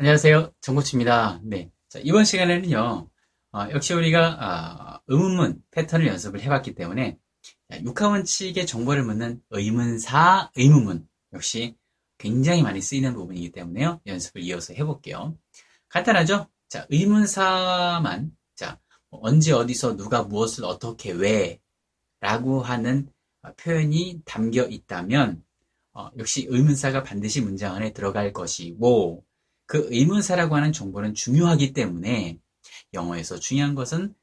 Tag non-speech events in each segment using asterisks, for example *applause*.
안녕하세요. 정코치입니다. 네. 자, 이번 시간에는요, 어, 역시 우리가, 어, 의문문 패턴을 연습을 해봤기 때문에, 육하원칙의 정보를 묻는 의문사, 의문문, 역시 굉장히 많이 쓰이는 부분이기 때문에요. 연습을 이어서 해볼게요. 간단하죠? 자, 의문사만, 자, 뭐 언제, 어디서, 누가, 무엇을, 어떻게, 왜, 라고 하는 표현이 담겨 있다면, 어, 역시 의문사가 반드시 문장 안에 들어갈 것이고, 그 의문사라고 하는 정보는 중요하기 때문에 영어에서 중요한 것은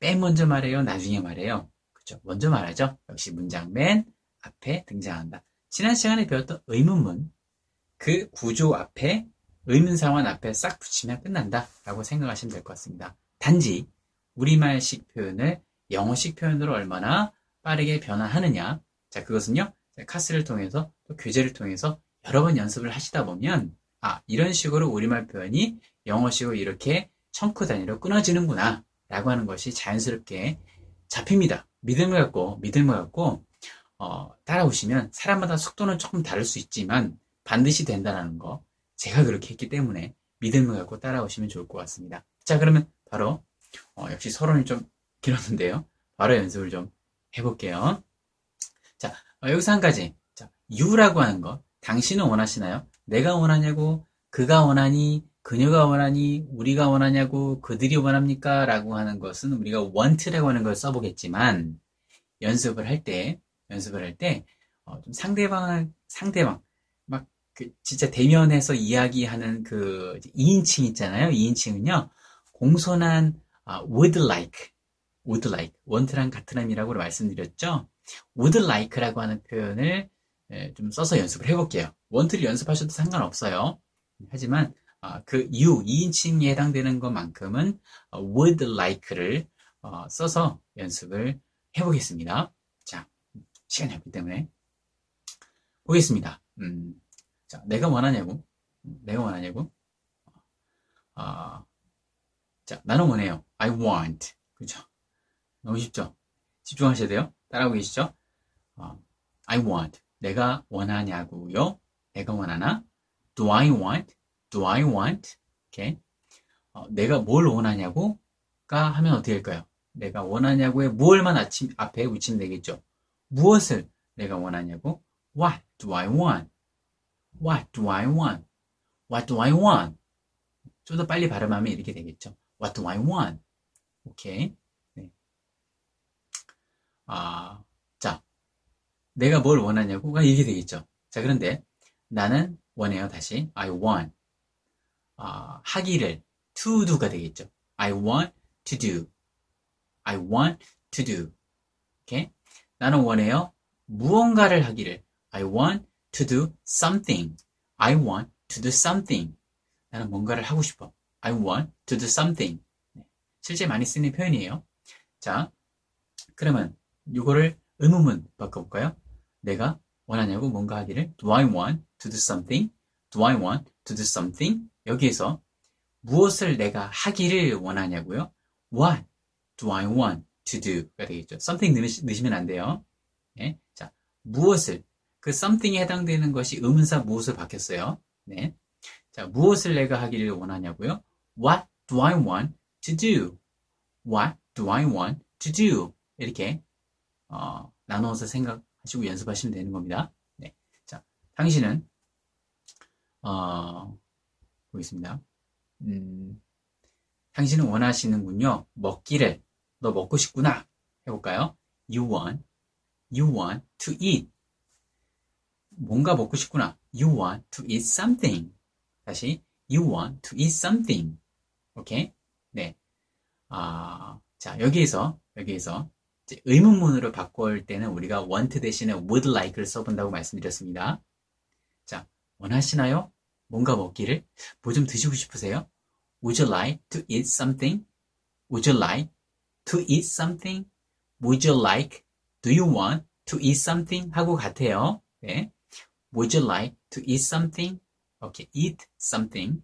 맨 먼저 말해요, 나중에 말해요. 그죠? 먼저 말하죠. 역시 문장 맨 앞에 등장한다. 지난 시간에 배웠던 의문문, 그 구조 앞에 의문사원 앞에 싹 붙이면 끝난다 라고 생각하시면 될 것 같습니다. 단지 우리말식 표현을 영어식 표현으로 얼마나 빠르게 변화하느냐. 자, 그것은요, 카스를 통해서 또 교재를 통해서 여러 번 연습을 하시다 보면 아, 이런 식으로 우리말 표현이 영어식으로 이렇게 청크 단위로 끊어지는구나. 라고 하는 것이 자연스럽게 잡힙니다. 믿음을 갖고, 믿음을 갖고, 어, 따라오시면 사람마다 속도는 조금 다를 수 있지만 반드시 된다는 거. 제가 그렇게 했기 때문에 믿음을 갖고 따라오시면 좋을 것 같습니다. 자, 그러면 바로, 어, 역시 서론이 좀 길었는데요. 바로 연습을 좀 해볼게요. 자, 어, 여기서 한 가지. 자, you라고 하는 거. 당신은 원하시나요? 내가 원하냐고, 그가 원하니, 그녀가 원하니, 우리가 원하냐고, 그들이 원합니까? 라고 하는 것은 우리가 want라고 하는 걸 써보겠지만, 연습을 할 때, 연습을 할 때, 어, 좀 상대방, 상대방, 막, 그, 진짜 대면에서 이야기하는 그, 2인칭 있잖아요. 2인칭은요, 공손한, 아, would like, would like, want랑 같은 의미라고 말씀드렸죠? would like라고 하는 표현을 예, 좀 써서 연습을 해볼게요. 원트를 연습하셔도 상관없어요. 하지만 아, 그 you, 2인칭에 해당되는 것만큼은 어, would like를 어, 써서 연습을 해보겠습니다. 자, 시간이 없기 때문에 보겠습니다. 음, 자, 내가 원하냐고? 내가 원하냐고? 아, 자, 나는 원해요. I want. 그죠? 너무 쉽죠? 집중하셔야 돼요. 따라하고 계시죠? 어, I want. 내가 원하냐고요? 내가 원하나? Do I want? Do I want? 이렇게 어, 내가 뭘 원하냐고가 하면 어떻게 할까요? 내가 원하냐고에 무얼만 아침, 앞에 붙이면 되겠죠. 무엇을 내가 원하냐고? What do I want? What do I want? What do I want? 좀 더 빨리 발음하면 이렇게 되겠죠. What do I want? 오케이. 네. 아, 내가 뭘 원하냐고가 이게 되겠죠. 자, 그런데 나는 원해요. 다시. I want. 아, 하기를 to do가 되겠죠. I want to do. I want to do. 오케이? 나는 원해요. 무언가를 하기를. I want to do something. I want to do something. 나는 뭔가를 하고 싶어. I want to do something. 네. 실제 많이 쓰는 표현이에요. 자, 그러면 이거를 의문문 바꿔볼까요? 내가 원하냐고 뭔가 하기를 Do I want to do something? Do I want to do something? 여기에서 무엇을 내가 하기를 원하냐고요? What do I want to do가 되겠죠. something 넣으시, 면 안 돼요. 네. 자, 무엇을 그 something에 해당되는 것이 의문사 무엇을 바뀌었어요. 네. 자, 무엇을 내가 하기를 원하냐고요? What do I want to do? What do I want to do? 이렇게 어, 나누어서 생각하시고 연습하시면 되는 겁니다. 네. 자, 당신은 어, 보겠습니다. 음, 당신은 원하시는군요. 먹기를 너 먹고 싶구나. 해볼까요? You want, you want to eat. 뭔가 먹고 싶구나. You want to eat something. 다시, you want to eat something. 오케이? 네. 아, 자, 여기에서, 여기에서 의문문으로 바꿀 때는 우리가 want 대신에 would like를 써본다고 말씀드렸습니다. 자, 원하시나요? 뭔가 먹기를? 뭐 좀 드시고 싶으세요? Would you like to eat something? Would you like to eat something? Would you like? Do you want to eat something? 하고 같아요. 네. Would you like to eat something? okay, eat something.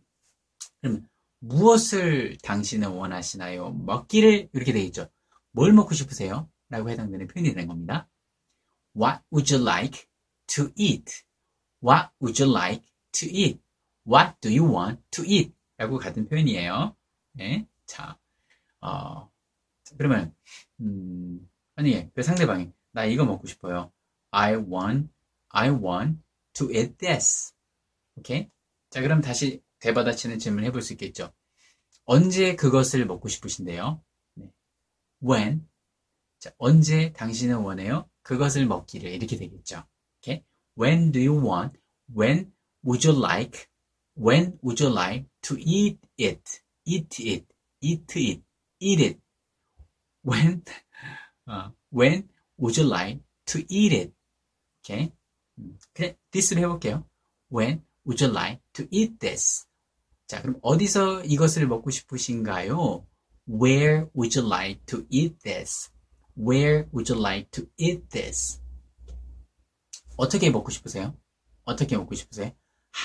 그러면 무엇을 당신은 원하시나요? 먹기를 이렇게 되어 있죠. 뭘 먹고 싶으세요? 라고 해당되는 표현이 되는 겁니다. What would you like to eat? What would you like to eat? What do you want to eat? 라고 같은 표현이에요. 네. 자, 어, 그러면, 음, 아니, 그 상대방이, 나 이거 먹고 싶어요. I want, I want to eat this. 오케이? 자, 그럼 다시 대받아치는 질문을 해볼 수 있겠죠. 언제 그것을 먹고 싶으신데요? 네. When. 자, 언제 당신은 원해요? 그것을 먹기를. 이렇게 되겠죠. 오케이? When do you want? When would you like? When would you like to eat it? Eat it. Eat it. Eat it. When, *laughs* uh, when would you like to eat it? 오케이? 그냥 this로 해볼게요. When would you like to eat this? 자, 그럼 어디서 이것을 먹고 싶으신가요? Where would you like to eat this? Where would you like to eat this? 어떻게 먹고 싶으세요? 어떻게 먹고 싶으세요?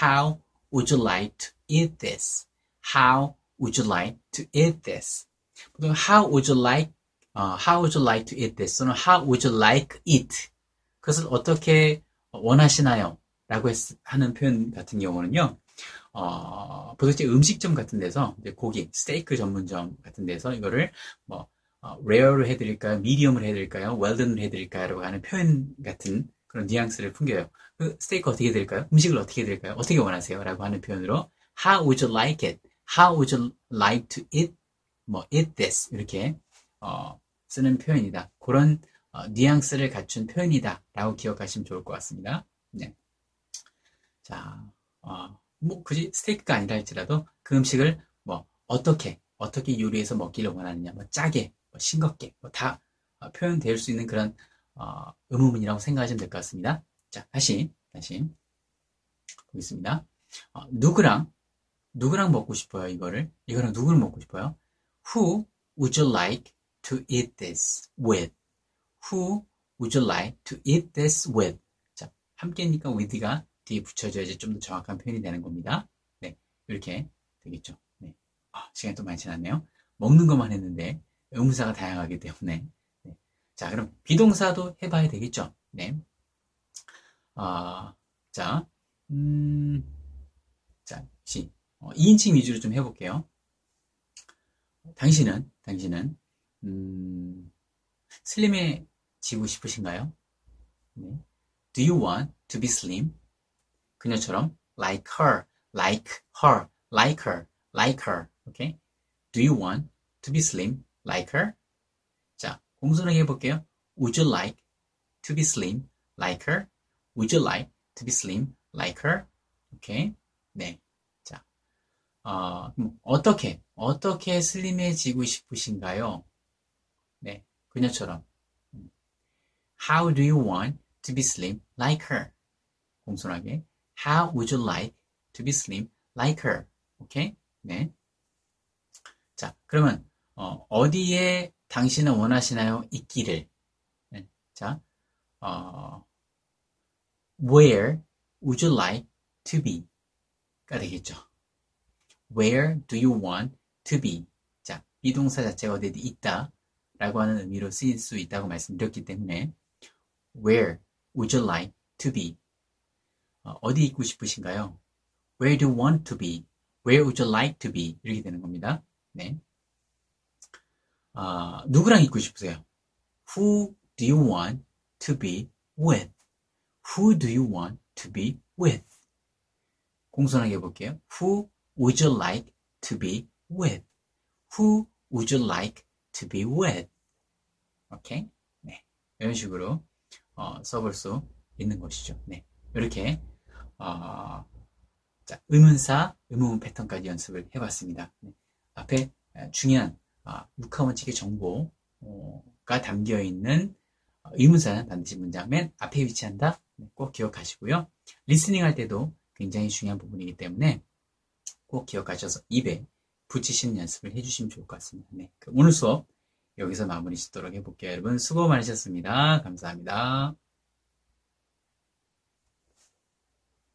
How would you like to eat this? How would you like to eat this? 보통 how would you like, uh, how would you like to eat this? 또는 how would you like it? 그것을 어떻게 원하시나요? 라고 했, 하는 표현 같은 경우는요, 어, 보통 이제 음식점 같은 데서, 이제 고기, 스테이크 전문점 같은 데서 이거를 뭐, 어, rare로 해드릴까요? medium으로 해드릴까요? well-done으로 해드릴까요? 라고 하는 표현 같은 그런 뉘앙스를 풍겨요. 그 스테이크 어떻게 해드릴까요? 음식을 어떻게 해드릴까요? 어떻게 원하세요? 라고 하는 표현으로 How would you like it? How would you like to eat? 뭐, eat this. 이렇게, 어, 쓰는 표현이다. 그런 어, 뉘앙스를 갖춘 표현이다. 라고 기억하시면 좋을 것 같습니다. 네. 자, 어, 뭐, 굳이 스테이크가 아니라 할지라도 그 음식을 뭐, 어떻게, 어떻게 요리해서 먹기를 원하느냐, 뭐, 짜게, 뭐 싱겁게, 뭐다 어, 표현될 수 있는 그런, 어, 의문이라고 생각하시면 될 것 같습니다. 자, 다시, 다시. 보겠습니다. 어, 누구랑, 누구랑 먹고 싶어요, 이거를? 이거랑 누구를 먹고 싶어요? Who would you like to eat this with? Who would you like to eat this with? 자, 함께니까 with가 뒤에 붙여줘야지 좀 더 정확한 표현이 되는 겁니다. 네, 이렇게 되겠죠. 네. 아, 시간이 또 많이 지났네요. 먹는 것만 했는데 의문사가 다양하기 때문에. 네. 자, 그럼 비동사도 해봐야 되겠죠. 네. 아, 자, 음, 자, 시, 어, 2인칭 위주로 좀 해볼게요. 당신은, 당신은, 음, 슬림해지고 싶으신가요? 네. Do you want to be slim? 그녀처럼 like her, like her, like her, like her. 오케이? Do you want to be slim like her? 자, 공손하게 해볼게요. Would you like to be slim like her? Would you like to be slim like her? 오케이? 네. 자, 어, 어떻게, 어떻게 슬림해지고 싶으신가요? 네. 그녀처럼. How do you want to be slim like her? 공손하게. How would you like to be slim like her? 오케이? 네. 자, 그러면 어, 디에 당신은 원하시나요? 있기를. 네. 자, 어, Where would you like to be? 가 되겠죠. Where do you want to be? 자, 비동사 자체가 어디 있다 라고 하는 의미로 쓰일 수 있다고 말씀드렸기 때문에 Where would you like to be? 어, 디 있고 싶으신가요? Where do you want to be? Where would you like to be? 이렇게 되는 겁니다. 네. 아, 누구랑 있고 싶으세요? Who do you want to be with? Who do you want to be with? 공손하게 해볼게요. Who would you like to be with? Who would you like to be with? 오케이? 네. 이런 식으로 어, 써볼 수 있는 것이죠. 네. 이렇게 어, 자, 의문사, 의문 패턴까지 연습을 해봤습니다. 네. 앞에 중요한 아, 육하원칙의 정보가 담겨 있는 의문사는 반드시 문장 맨 앞에 위치한다. 네, 꼭 기억하시고요. 리스닝 할 때도 굉장히 중요한 부분이기 때문에 꼭 기억하셔서 입에 붙이시는 연습을 해주시면 좋을 것 같습니다. 네, 오늘 수업 여기서 마무리 짓도록 해볼게요. 여러분 수고 많으셨습니다. 감사합니다.